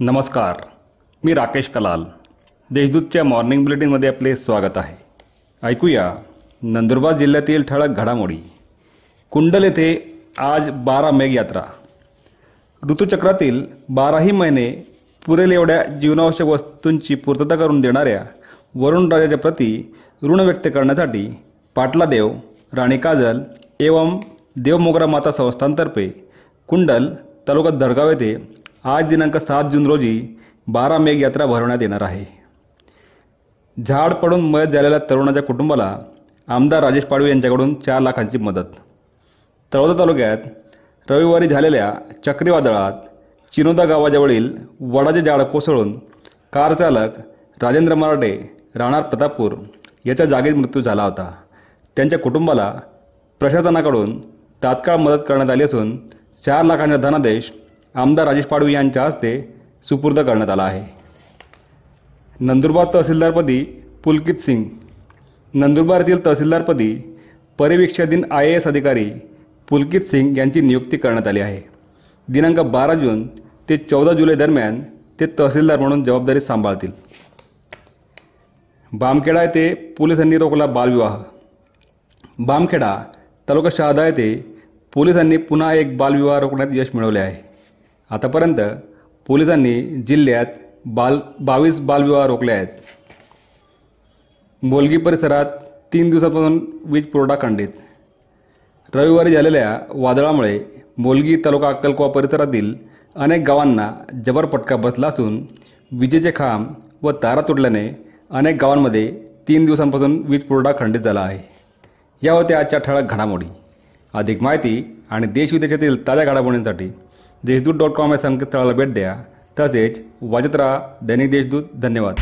नमस्कार मी राकेश कलाल. देशदूतच्या मॉर्निंग बुलेटिनमध्ये आपले स्वागत आहे. ऐकूया नंदुरबार जिल्ह्यातील ठळक घडामोडी. कुंडल येथे आज बारा मेघ यात्रा. ऋतुचक्रातील बाराही महिने पुरेल एवढ्या जीवनावश्यक वस्तूंची पूर्तता करून देणाऱ्या वरुण राजाच्या प्रती ऋण व्यक्त करण्यासाठी पाटलादेव राणी काजल एवं देवमोगरा माता संस्थांतर्फे कुंडल तालुका दडगाव येथे आज दिनांक सात जून रोजी बारा मेघ यात्रा भरवण्यात येणार आहे. झाड पडून मयत झालेल्या तरुणाच्या कुटुंबाला आमदार राजेश पाडवे यांच्याकडून चार लाखांची मदत. तळोदा तालुक्यात रविवारी झालेल्या चक्रीवादळात चिनोदा गावाजवळील वडाचे झाड कोसळून कार चालक राजेंद्र मराठे राहणार प्रतापपूर याच्या जागीच मृत्यू झाला होता. त्यांच्या कुटुंबाला प्रशासनाकडून तात्काळ मदत करण्यात आली असून चार लाखांचा धनादेश आमदार राजेश पाडवी यांच्या हस्ते सुपूर्द करण्यात आला आहे. नंदुरबार तहसीलदारपदी पुलकित सिंग नंदुरबार येथील तहसीलदारपदी परिवीक्षाधीन आय ए एस अधिकारी पुलकित सिंग यांची नियुक्ती करण्यात आली आहे. दिनांक बारा जून ते चौदा जुलै दरम्यान ते तहसीलदार म्हणून जबाबदारी सांभाळतील. बामखेडा येथे पोलिसांनी रोखला बालविवाह. बामखेडा तालुका शहादा येथे पोलिसांनी पुन्हा एक बालविवाह रोखण्यात यश मिळवले आहे. आतापर्यंत पोलिसांनी जिल्ह्यात बाल बावीस बालविवाह रोखले आहेत. बोलगी परिसरात तीन दिवसापासून वीज पुरवठा खंडित. रविवारी झालेल्या वादळामुळे बोलगी तालुका अक्कलकोवा परिसरातील अनेक गावांना जबर फटका बसला असून विजेचे खांब व तारा तुटल्याने अनेक गावांमध्ये तीन दिवसांपासून वीज पुरवठा खंडित झाला आहे. या होत्या आजच्या ठळक घडामोडी. अधिक माहिती आणि देशविदेशातील ताज्या घडामोडींसाठी देशदूत डॉट कॉम या संकेतस्थळाला भेट द्या तसेच वाजत राहा दैनिक देशदूत। धन्यवाद।